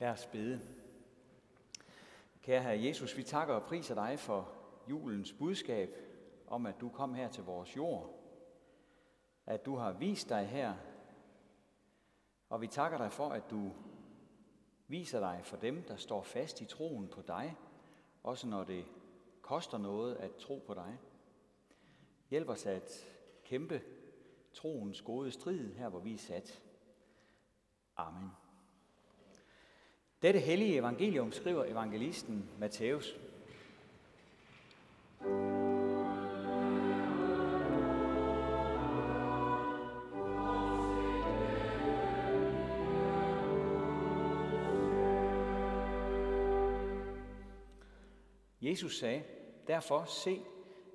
Lad os bede. Kære Herre Jesus, vi takker og priser dig for julens budskab om, at du kom her til vores jord. At du har vist dig her. Og vi takker dig for, at du viser dig for dem, der står fast i troen på dig. Også når det koster noget at tro på dig. Hjælp os at kæmpe troens gode strid her, hvor vi er sat. Amen. Dette hellige evangelium skriver evangelisten Matthæus. Jesus sagde, derfor se,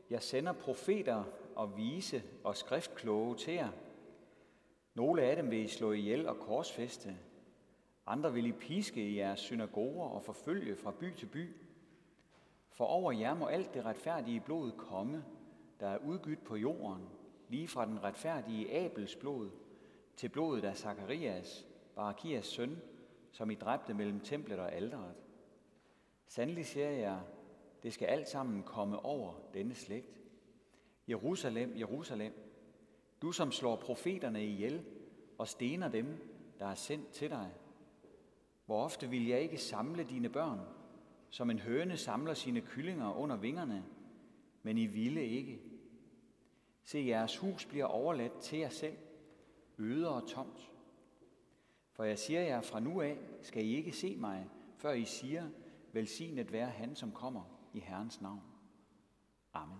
jeg sender profeter og vise og skriftkloge til jer. Nogle af dem vil I slå ihjel og korsfeste, andre vil I piske i jeres synagoger og forfølge fra by til by. For over jer må alt det retfærdige blod komme, der er udgydt på jorden, lige fra den retfærdige Abels blod til blodet af Zakarias, Barakias søn, som I dræbte mellem templet og alderet. Sandelig siger jeg, det skal alt sammen komme over denne slægt. Jerusalem, Jerusalem, du som slår profeterne ihjel og stener dem, der er sendt til dig. Hvor ofte vil jeg ikke samle dine børn, som en høne samler sine kyllinger under vingerne, men I ville ikke. Se, jeres hus bliver overladt til jer selv, øde og tomt. For jeg siger jer, fra nu af skal I ikke se mig, før I siger, velsignet være han, som kommer i Herrens navn. Amen.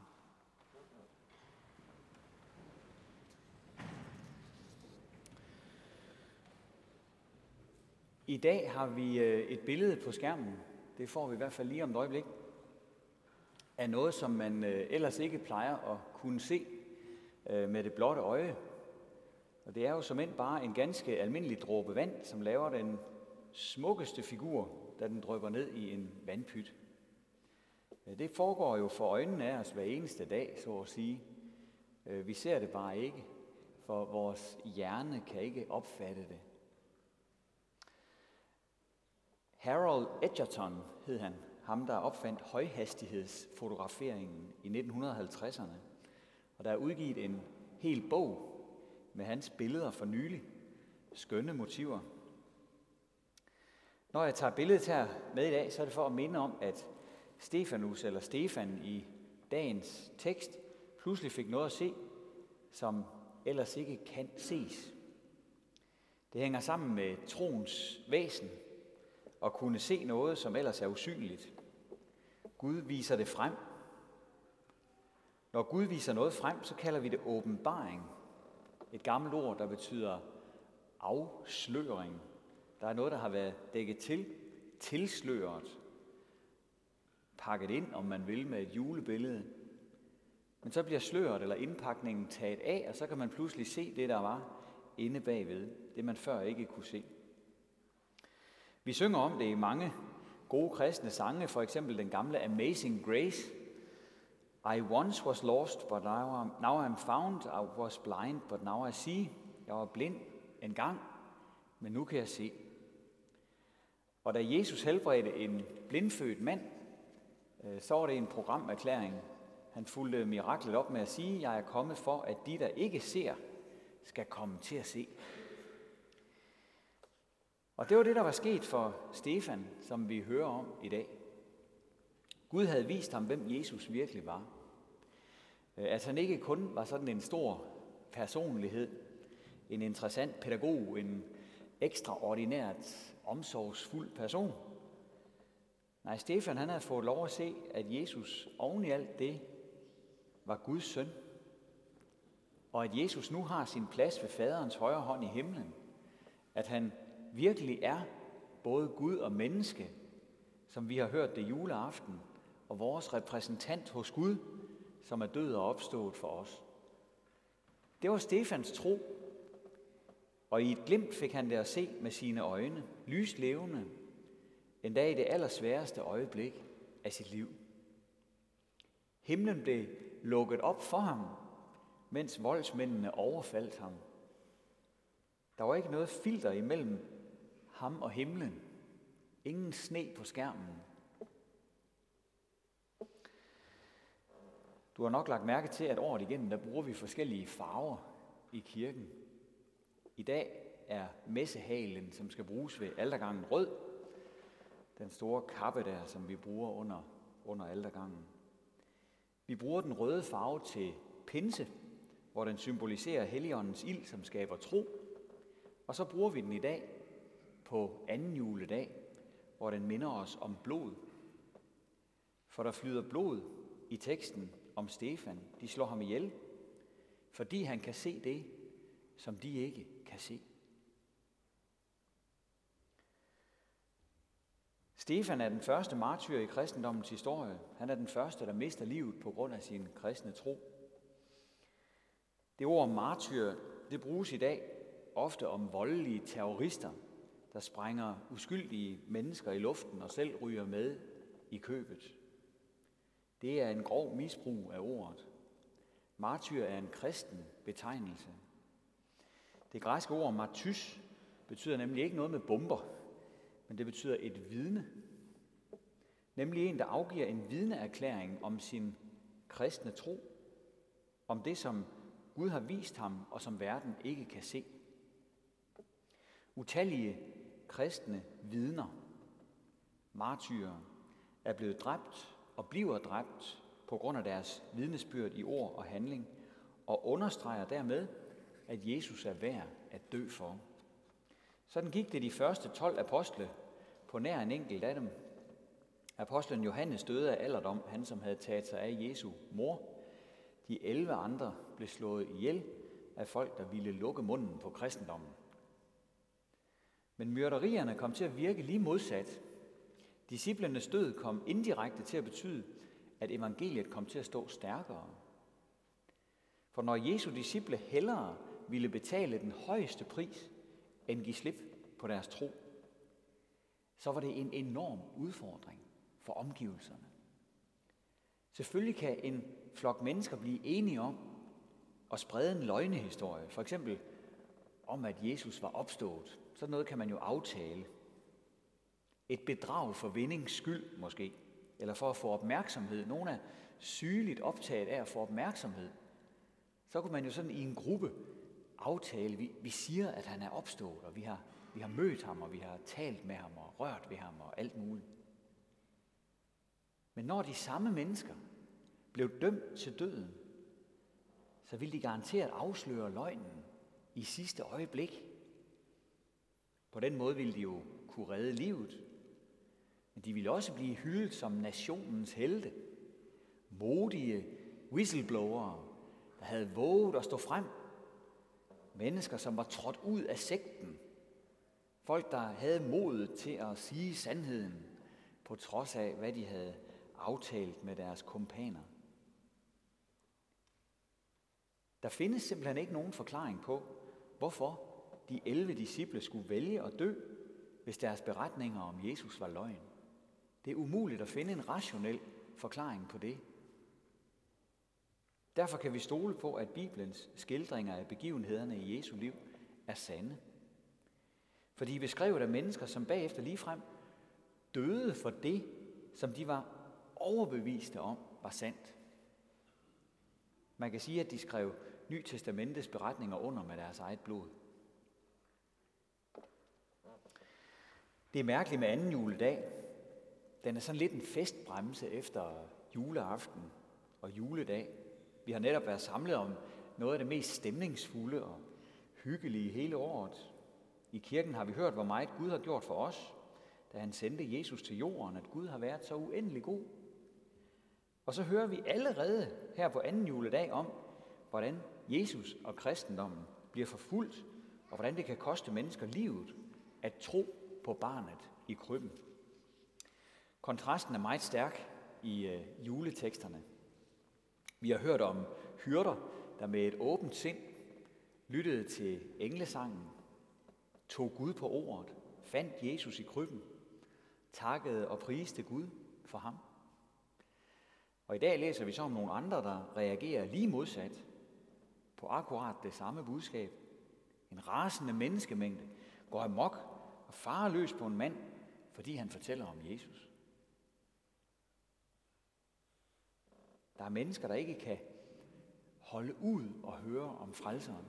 I dag har vi øh, et billede på skærmen, det får vi i hvert fald lige om et øjeblik, af noget, som man øh, ellers ikke plejer at kunne se øh, med det blotte øje. Og det er jo som end bare en ganske almindelig dråbe vand, som laver den smukkeste figur, da den drypper ned i en vandpyt. Det foregår jo for øjnene af os hver eneste dag, så at sige. Vi ser det bare ikke, for vores hjerne kan ikke opfatte det. Harold Edgerton hed han, ham der opfandt højhastighedsfotograferingen i 1950'erne. Og der er udgivet en hel bog med hans billeder for nylig. Skønne motiver. Når jeg tager billedet her med i dag, så er det for at minde om, at Stefanus eller Stefan i dagens tekst pludselig fik noget at se, som ellers ikke kan ses. Det hænger sammen med troens væsen, at kunne se noget, som ellers er usynligt. Gud viser det frem. Når Gud viser noget frem, så kalder vi det åbenbaring. Et gammelt ord, der betyder afsløring. Der er noget, der har været dækket til, tilsløret, pakket ind, om man vil, med et julebillede. Men så bliver sløret eller indpakningen taget af, og så kan man pludselig se det, der var inde bagved. Det, man før ikke kunne se. Vi synger om det i mange gode kristne sange, for eksempel den gamle Amazing Grace. I once was lost, but now I'm, now I'm found. I was blind, but now I see. Jeg var blind engang, men nu kan jeg se. Og da Jesus helbredte en blindfødt mand, øh, så var det en programerklæring. Han fulgte miraklet op med at sige, jeg er kommet for, at de, der ikke ser, skal komme til at se. Og det var det, der var sket for Stefan, som vi hører om i dag. Gud havde vist ham, hvem Jesus virkelig var. Øh, at han ikke kun var sådan en stor personlighed, en interessant pædagog, en ekstraordinært omsorgsfuld person. Nej, Stefan han havde fået lov at se, at Jesus oven i alt det var Guds søn. Og at Jesus nu har sin plads ved faderens højre hånd i himlen. At han virkelig er både Gud og menneske, som vi har hørt det juleaften, og vores repræsentant hos Gud, som er død og opstået for os. Det var Stefans tro, og i et glimt fik han det at se med sine øjne, lyslevende, endda i det allersværeste øjeblik af sit liv. Himlen blev lukket op for ham, mens voldsmændene overfaldt ham. Der var ikke noget filter imellem ham og himlen. Ingen sne på skærmen. Du har nok lagt mærke til, at året igennem, der bruger vi forskellige farver i kirken. I dag er messehalen, som skal bruges ved aldergangen, rød. Den store kappe der, som vi bruger under, under aldergangen. Vi bruger den røde farve til pinse, hvor den symboliserer Helligåndens ild, som skaber tro. Og så bruger vi den i dag på anden juledag, hvor den minder os om blod. For der flyder blod i teksten om Stefan. De slår ham ihjel, fordi han kan se det, som de ikke kan se. Stefan er den første martyr i kristendommens historie. Han er den første, der mister livet på grund af sin kristne tro. Det ord martyr, det bruges i dag ofte om voldelige terrorister, der sprænger uskyldige mennesker i luften og selv ryger med i købet. Det er en grov misbrug af ordet. Martyr er en kristen betegnelse. Det græske ord martys betyder nemlig ikke noget med bomber, men det betyder et vidne. Nemlig en, der afgiver en vidneerklæring om sin kristne tro, om det, som Gud har vist ham, og som verden ikke kan se. Utallige kristne vidner, martyrer, er blevet dræbt og bliver dræbt på grund af deres vidnesbyrd i ord og handling, og understreger dermed, at Jesus er værd at dø for. Sådan gik det de første 12 apostle på nær en enkelt af dem. Apostlen Johannes døde af alderdom, han som havde taget sig af Jesu mor. De 11 andre blev slået ihjel af folk, der ville lukke munden på kristendommen. Men myrderierne kom til at virke lige modsat. Disciplernes død kom indirekte til at betyde, at evangeliet kom til at stå stærkere. For når Jesu disciple hellere ville betale den højeste pris, end give slip på deres tro, så var det en enorm udfordring for omgivelserne. Selvfølgelig kan en flok mennesker blive enige om at sprede en løgnehistorie, for eksempel om, at Jesus var opstået. Sådan noget kan man jo aftale. Et bedrag for vindings skyld måske, eller for at få opmærksomhed. Nogle er sygeligt optaget af at få opmærksomhed. Så kunne man jo sådan i en gruppe aftale, vi, vi siger, at han er opstået, og vi har, vi har mødt ham, og vi har talt med ham, og rørt ved ham, og alt muligt. Men når de samme mennesker blev dømt til døden, så ville de garanteret afsløre løgnen i sidste øjeblik. På den måde ville de jo kunne redde livet. Men de ville også blive hyldet som nationens helte. Modige whistleblowere, der havde våget at stå frem. Mennesker, som var trådt ud af sekten. Folk, der havde modet til at sige sandheden, på trods af, hvad de havde aftalt med deres kompaner. Der findes simpelthen ikke nogen forklaring på, hvorfor de 11 disciple skulle vælge at dø, hvis deres beretninger om Jesus var løgn. Det er umuligt at finde en rationel forklaring på det. Derfor kan vi stole på, at Bibelens skildringer af begivenhederne i Jesu liv er sande. For de er beskrevet af mennesker, som bagefter ligefrem døde for det, som de var overbeviste om var sandt. Man kan sige, at de skrev Nytestamentets beretninger under med deres eget blod. Det er mærkeligt med anden juledag. Den er sådan lidt en festbremse efter juleaften og juledag. Vi har netop været samlet om noget af det mest stemningsfulde og hyggelige hele året. I kirken har vi hørt, hvor meget Gud har gjort for os, da han sendte Jesus til jorden, at Gud har været så uendelig god. Og så hører vi allerede her på anden juledag om, hvordan Jesus og kristendommen bliver forfulgt, og hvordan det kan koste mennesker livet at tro på barnet i krybben. Kontrasten er meget stærk i øh, juleteksterne. Vi har hørt om hyrder, der med et åbent sind lyttede til englesangen, tog Gud på ordet, fandt Jesus i krybben, takkede og priste Gud for ham. Og i dag læser vi så om nogle andre, der reagerer lige modsat på akkurat det samme budskab. En rasende menneskemængde går amok og farer løs på en mand, fordi han fortæller om Jesus. Der er mennesker, der ikke kan holde ud og høre om frelseren.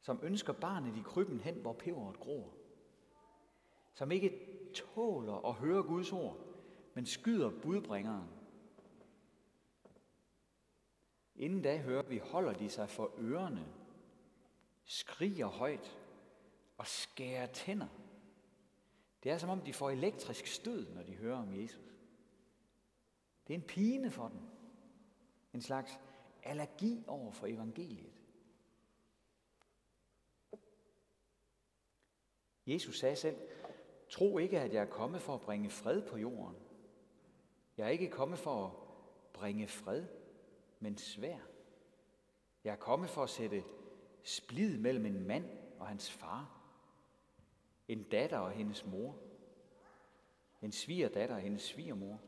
Som ønsker barnet i krybben hen, hvor peberet gror. Som ikke tåler at høre Guds ord, men skyder budbringeren. Inden da hører vi, holder de sig for ørerne, skriger højt og skærer tænder. Det er som om, de får elektrisk stød, når de hører om Jesus. Det er en pine for dem. En slags allergi over for evangeliet. Jesus sagde selv, tro ikke, at jeg er kommet for at bringe fred på jorden. Jeg er ikke kommet for at bringe fred, men svær. Jeg er kommet for at sætte splid mellem en mand og hans far, en datter og hendes mor, en svigerdatter og hendes svigermor,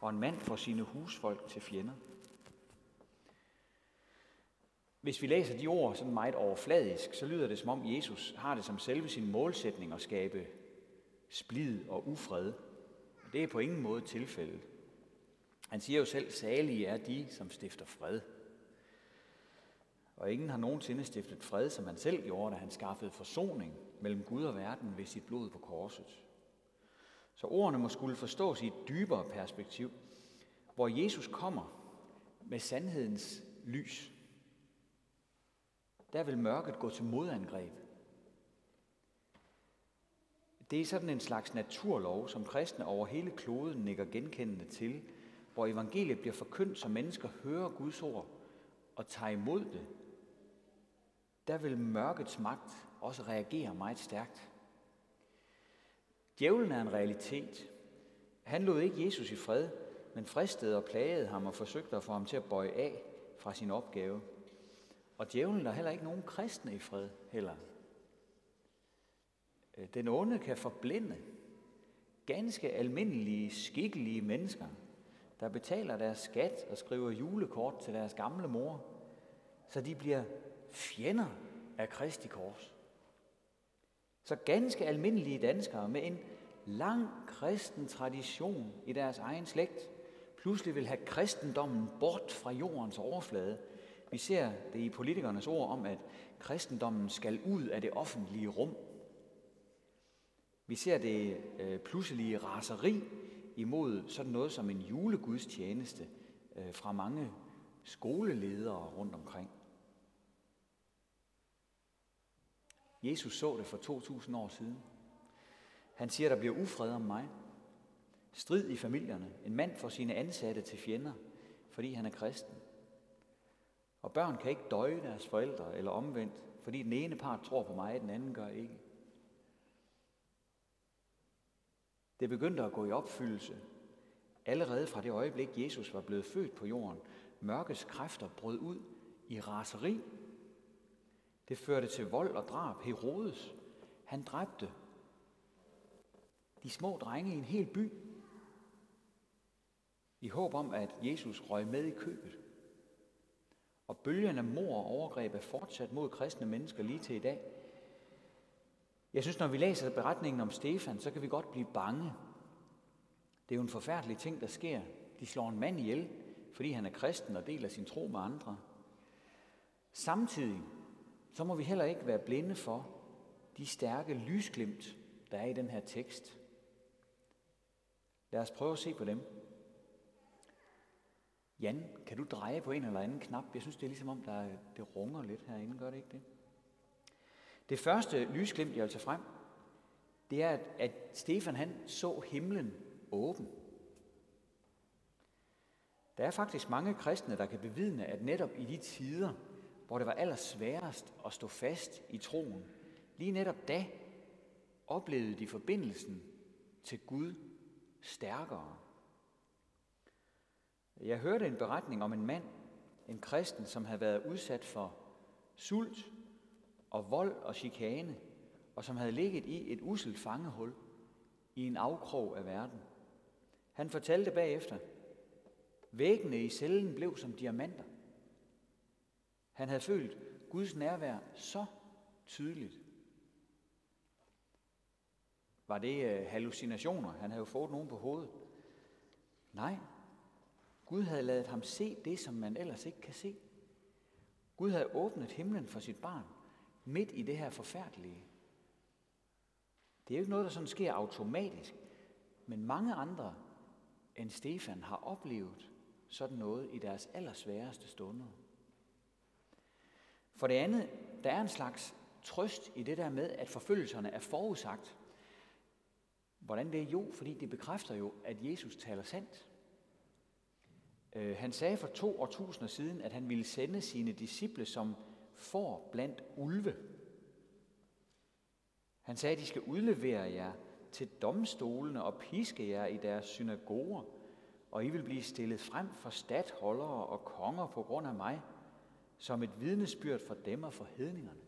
og en mand får sine husfolk til fjender. Hvis vi læser de ord sådan meget overfladisk, så lyder det som om Jesus har det som selve sin målsætning at skabe splid og ufred. Og det er på ingen måde tilfældet. Han siger jo selv, salige er de, som stifter fred. Og ingen har nogensinde stiftet fred, som han selv gjorde, da han skaffede forsoning mellem Gud og verden ved sit blod på korset. Så ordene må skulle forstås i et dybere perspektiv, hvor Jesus kommer med sandhedens lys. Der vil mørket gå til modangreb. Det er sådan en slags naturlov, som kristne over hele kloden nikker genkendende til, hvor evangeliet bliver forkyndt, så mennesker hører Guds ord og tager imod det. Der vil mørkets magt også reagerer meget stærkt. Djævlen er en realitet. Han lod ikke Jesus i fred, men fristede og plagede ham og forsøgte at få ham til at bøje af fra sin opgave. Og djævlen er heller ikke nogen kristne i fred heller. Øh, den onde kan forblinde ganske almindelige, skikkelige mennesker, der betaler deres skat og skriver julekort til deres gamle mor, så de bliver fjender af Kristi kors. Så ganske almindelige danskere med en lang kristen tradition i deres egen slægt, pludselig vil have kristendommen bort fra jordens overflade. Vi ser det i politikernes ord om, at kristendommen skal ud af det offentlige rum. Vi ser det øh, pludselige raseri imod sådan noget som en julegudstjeneste øh, fra mange skoleledere rundt omkring. Jesus så det for 2000 år siden. Han siger, der bliver ufred om mig. Strid i familierne. En mand får sine ansatte til fjender, fordi han er kristen. Og børn kan ikke døje deres forældre eller omvendt, fordi den ene part tror på mig, og den anden gør ikke. Det begyndte at gå i opfyldelse. Allerede fra det øjeblik, Jesus var blevet født på jorden, mørkets kræfter brød ud i raseri. Det førte til vold og drab. Herodes, han dræbte de små drenge i en hel by, i håb om, at Jesus røg med i købet. Og bølgen af mor og overgreb er fortsat mod kristne mennesker lige til i dag. Jeg synes, når vi læser beretningen om Stefan, så kan vi godt blive bange. Det er jo en forfærdelig ting, der sker. De slår en mand ihjel, fordi han er kristen og deler sin tro med andre. Samtidig så må vi heller ikke være blinde for de stærke lysglimt, der er i den her tekst. Lad os prøve at se på dem. Jan, kan du dreje på en eller anden knap? Jeg synes, det er ligesom om, der det runger lidt herinde. Gør det ikke det? Det første lysglimt, jeg vil tage frem, det er, at Stefan han så himlen åben. Der er faktisk mange kristne, der kan bevidne, at netop i de tider, hvor det var allersværest at stå fast i troen, lige netop da oplevede de forbindelsen til Gud stærkere. Jeg hørte en beretning om en mand, en kristen, som havde været udsat for sult og vold og chikane, og som havde ligget i et uselt fangehul i en afkrog af verden. Han fortalte bagefter, væggene i cellen blev som diamanter. Han havde følt Guds nærvær så tydeligt. Var det øh, hallucinationer? Han havde jo fået nogen på hovedet. Nej. Gud havde lavet ham se det, som man ellers ikke kan se. Gud havde åbnet himlen for sit barn, midt i det her forfærdelige. Det er jo ikke noget, der sådan sker automatisk, men mange andre end Stefan har oplevet sådan noget i deres allersværeste stunder. For det andet, der er en slags trøst i det der med, at forfølgelserne er forudsagt. Hvordan det er jo, fordi det bekræfter jo, at Jesus taler sandt. Øh, han sagde for to årtusinder siden, at han ville sende sine disciple som får blandt ulve. Han sagde, at de skal udlevere jer til domstolene og piske jer i deres synagoger, og I vil blive stillet frem for stadholdere og konger på grund af mig, som et vidnesbyrd for dem og for hedningerne.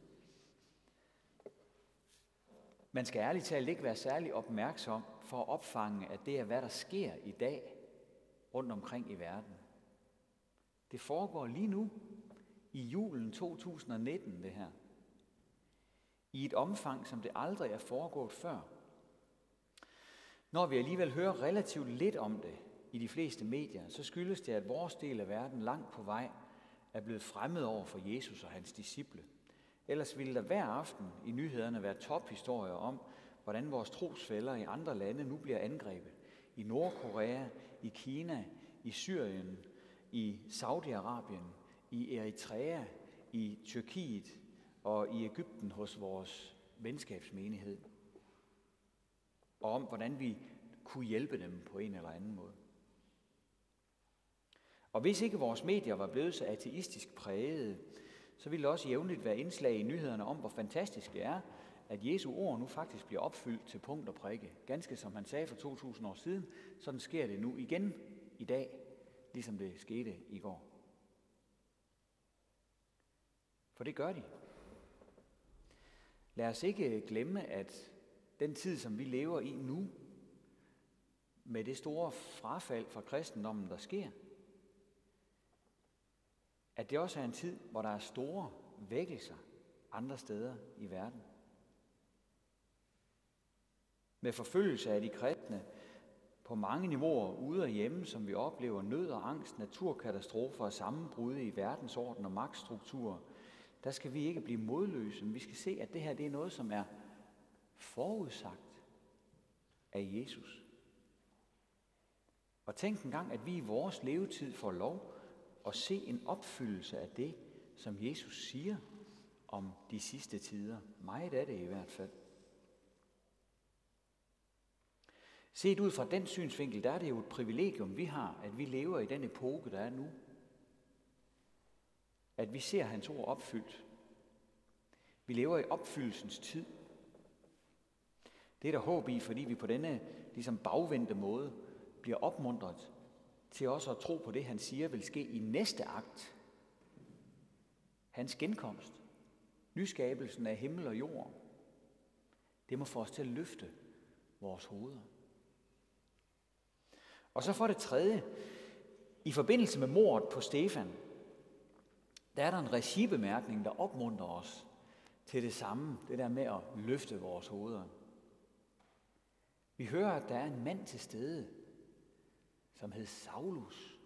Man skal ærligt talt ikke være særlig opmærksom for at opfange, at det er, hvad der sker i dag rundt omkring i verden. Det foregår lige nu, i julen 2019, det her. I et omfang, som det aldrig er foregået før. Når vi alligevel hører relativt lidt om det i de fleste medier, så skyldes det, at vores del af verden langt på vej er blevet fremmed over for Jesus og hans disciple. Ellers ville der hver aften i nyhederne være tophistorier om, hvordan vores trosfælder i andre lande nu bliver angrebet. I Nordkorea, i Kina, i Syrien, i Saudi-Arabien, i Eritrea, i Tyrkiet og i Ægypten hos vores venskabsmenighed. Og om, hvordan vi kunne hjælpe dem på en eller anden måde. Og hvis ikke vores medier var blevet så ateistisk præget, så ville det også jævnligt være indslag i nyhederne om, hvor fantastisk det er, at Jesu ord nu faktisk bliver opfyldt til punkt og prikke. Ganske som han sagde for 2000 år siden, sådan sker det nu igen i dag, ligesom det skete i går. For det gør de. Lad os ikke glemme, at den tid, som vi lever i nu, med det store frafald fra kristendommen, der sker, at det også er en tid, hvor der er store vækkelser andre steder i verden. Med forfølgelse af de kristne på mange niveauer ude og hjemme, som vi oplever nød og angst, naturkatastrofer og sammenbrud i verdensorden og magtstrukturer, der skal vi ikke blive modløse, men vi skal se, at det her det er noget, som er forudsagt af Jesus. Og tænk engang, at vi i vores levetid får lov og se en opfyldelse af det, som Jesus siger om de sidste tider. Meget af det i hvert fald. Set ud fra den synsvinkel, der er det jo et privilegium, vi har, at vi lever i den epoke, der er nu. At vi ser hans ord opfyldt. Vi lever i opfyldelsens tid. Det er der håb i, fordi vi på denne ligesom bagvendte måde bliver opmuntret til også at tro på det, han siger vil ske i næste akt. Hans genkomst. Nyskabelsen af himmel og jord. Det må få os til at løfte vores hoveder. Og så for det tredje, i forbindelse med mordet på Stefan, der er der en regibemærkning, der opmuntrer os til det samme, det der med at løfte vores hoveder. Vi hører, at der er en mand til stede, som hed Saulus.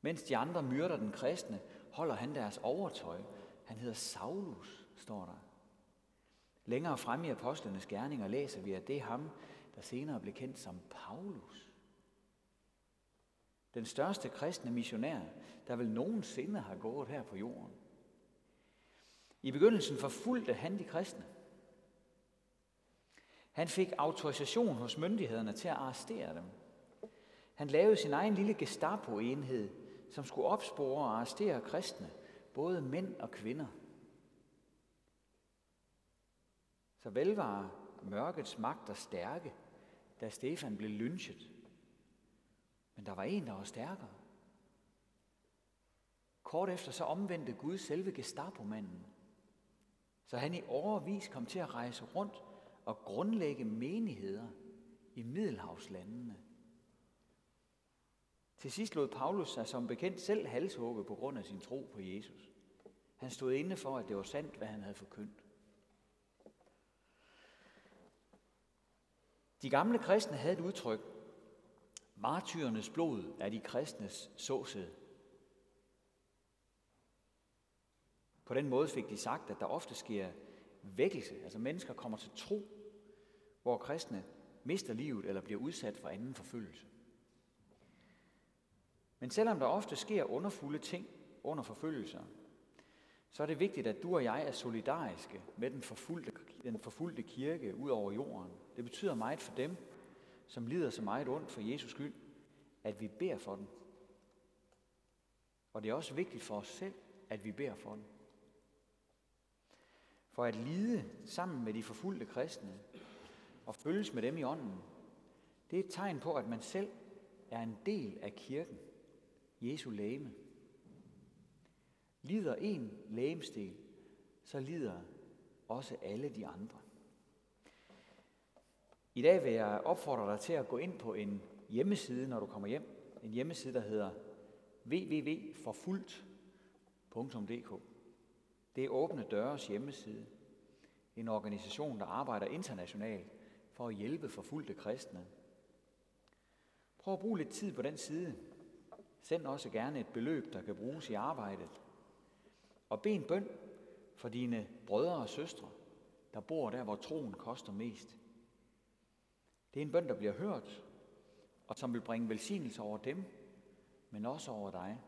Mens de andre myrder den kristne, holder han deres overtøj. Han hedder Saulus, står der. Længere frem i apostlenes gerninger læser vi, at det er ham, der senere blev kendt som Paulus. Den største kristne missionær, der vel nogensinde har gået her på jorden. I begyndelsen forfulgte han de kristne. Han fik autorisation hos myndighederne til at arrestere dem. Han lavede sin egen lille Gestapo-enhed, som skulle opspore og arrestere kristne, både mænd og kvinder. Så vel var mørkets magter stærke, da Stefan blev lynchet. Men der var en, der var stærkere. Kort efter så omvendte Gud selve Gestapo-manden, så han i overvis kom til at rejse rundt og grundlægge menigheder i Middelhavslandene – til sidst lod Paulus sig som bekendt selv halshugge på grund af sin tro på Jesus. Han stod inde for, at det var sandt, hvad han havde forkyndt. De gamle kristne havde et udtryk. Martyrernes blod er de kristnes såsæd. På den måde fik de sagt, at der ofte sker vækkelse, altså mennesker kommer til tro, hvor kristne mister livet eller bliver udsat for anden forfølgelse. Men selvom der ofte sker underfulde ting under forfølgelser, så er det vigtigt, at du og jeg er solidariske med den forfulgte, den forfulgte kirke ud over jorden. Det betyder meget for dem, som lider så meget ondt for Jesus skyld, at vi beder for dem. Og det er også vigtigt for os selv, at vi beder for dem. For at lide sammen med de forfulgte kristne og følges med dem i ånden, det er et tegn på, at man selv er en del af kirken, Jesu læme. Lider en lægemstil, så lider også alle de andre. I dag vil jeg opfordre dig til at gå ind på en hjemmeside, når du kommer hjem. En hjemmeside, der hedder www.forfuldt.dk. Det er Åbne Døres hjemmeside. En organisation, der arbejder internationalt for at hjælpe forfulgte kristne. Prøv at bruge lidt tid på den side. Send også gerne et beløb, der kan bruges i arbejdet. Og bed en bøn for dine brødre og søstre, der bor der, hvor troen koster mest. Det er en bøn, der bliver hørt, og som vil bringe velsignelse over dem, men også over dig.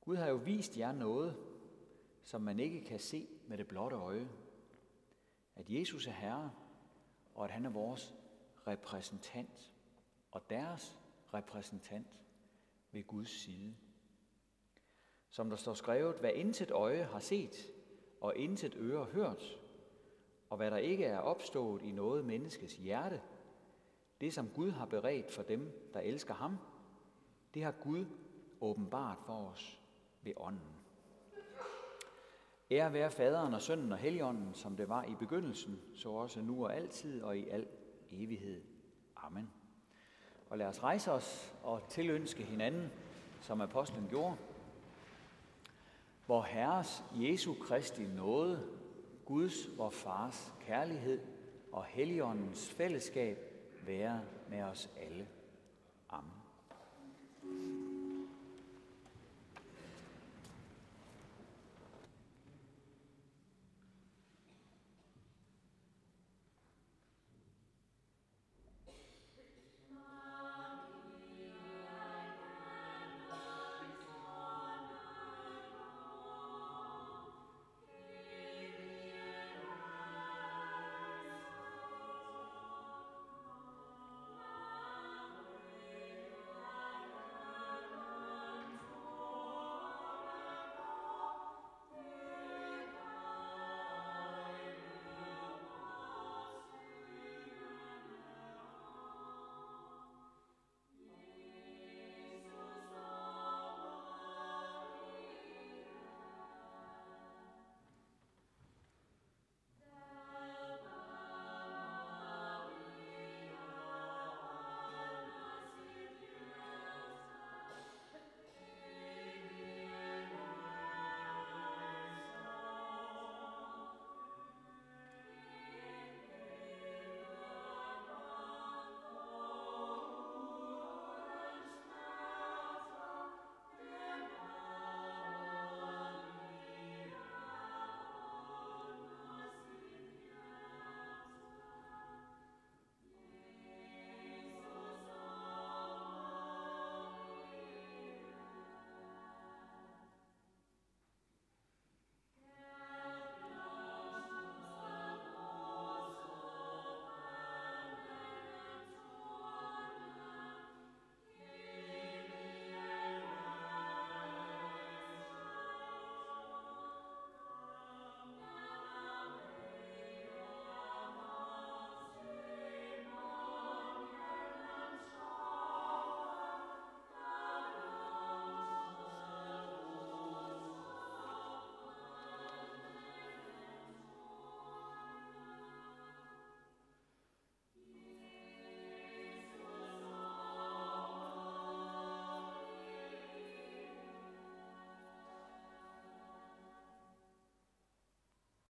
Gud har jo vist jer noget, som man ikke kan se med det blotte øje. At Jesus er Herre, og at han er vores repræsentant, og deres repræsentant ved Guds side. Som der står skrevet, hvad intet øje har set, og intet øre hørt, og hvad der ikke er opstået i noget menneskes hjerte, det som Gud har beredt for dem, der elsker ham, det har Gud åbenbart for os ved ånden. Ære være faderen og sønnen og helligånden, som det var i begyndelsen, så også nu og altid og i al evighed. Amen. Og lad os rejse os og tilønske hinanden, som apostlen gjorde. Hvor Herres Jesu Kristi nåde, Guds, vor Fars kærlighed og Helligåndens fællesskab være med os alle. Amen.